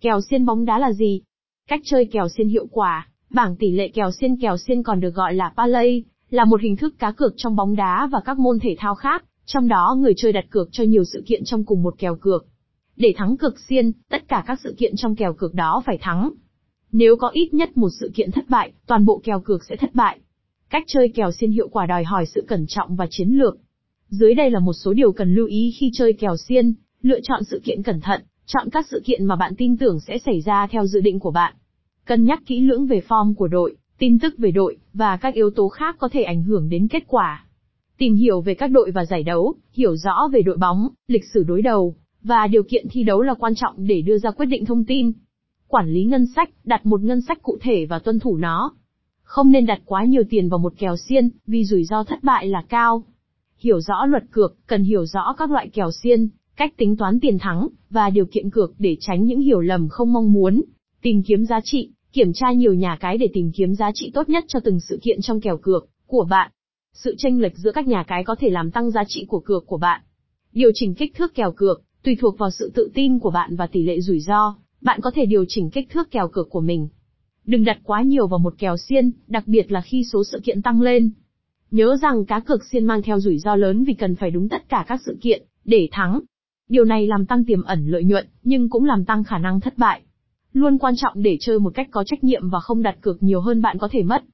Kèo xiên bóng đá là gì? Cách chơi kèo xiên hiệu quả, bảng tỷ lệ kèo xiên kèo xiên còn được gọi là parlay, là một hình thức cá cược trong bóng đá và các môn thể thao khác, trong đó người chơi đặt cược cho nhiều sự kiện trong cùng một kèo cược. Để thắng cược xiên, tất cả các sự kiện trong kèo cược đó phải thắng. Nếu có ít nhất một sự kiện thất bại, toàn bộ kèo cược sẽ thất bại. Cách chơi kèo xiên hiệu quả đòi hỏi sự cẩn trọng và chiến lược. Dưới đây là một số điều cần lưu ý khi chơi kèo xiên, lựa chọn sự kiện cẩn thận, chọn các sự kiện mà bạn tin tưởng sẽ xảy ra theo dự định của bạn. Cân nhắc kỹ lưỡng về form của đội, tin tức về đội, và các yếu tố khác có thể ảnh hưởng đến kết quả. Tìm hiểu về các đội và giải đấu, hiểu rõ về đội bóng, lịch sử đối đầu, và điều kiện thi đấu là quan trọng để đưa ra quyết định thông tin. Quản lý ngân sách, đặt một ngân sách cụ thể và tuân thủ nó. Không nên đặt quá nhiều tiền vào một kèo xiên, vì rủi ro thất bại là cao. Hiểu rõ luật cược, cần hiểu rõ các loại kèo xiên, cách tính toán tiền thắng, và điều kiện cược để tránh những hiểu lầm không mong muốn. Tìm kiếm giá trị, kiểm tra nhiều nhà cái để tìm kiếm giá trị tốt nhất cho từng sự kiện trong kèo cược của bạn. Sự chênh lệch giữa các nhà cái có thể làm tăng giá trị của cược của bạn. Điều chỉnh kích thước kèo cược, tùy thuộc vào sự tự tin của bạn và tỷ lệ rủi ro, bạn có thể điều chỉnh kích thước kèo cược của mình. Đừng đặt quá nhiều vào một kèo xiên, đặc biệt là khi số sự kiện tăng lên. Nhớ rằng cá cược xiên mang theo rủi ro lớn vì cần phải đúng tất cả các sự kiện để thắng. Điều này làm tăng tiềm ẩn lợi nhuận, nhưng cũng làm tăng khả năng thất bại. Luôn quan trọng để chơi một cách có trách nhiệm và không đặt cược nhiều hơn bạn có thể mất.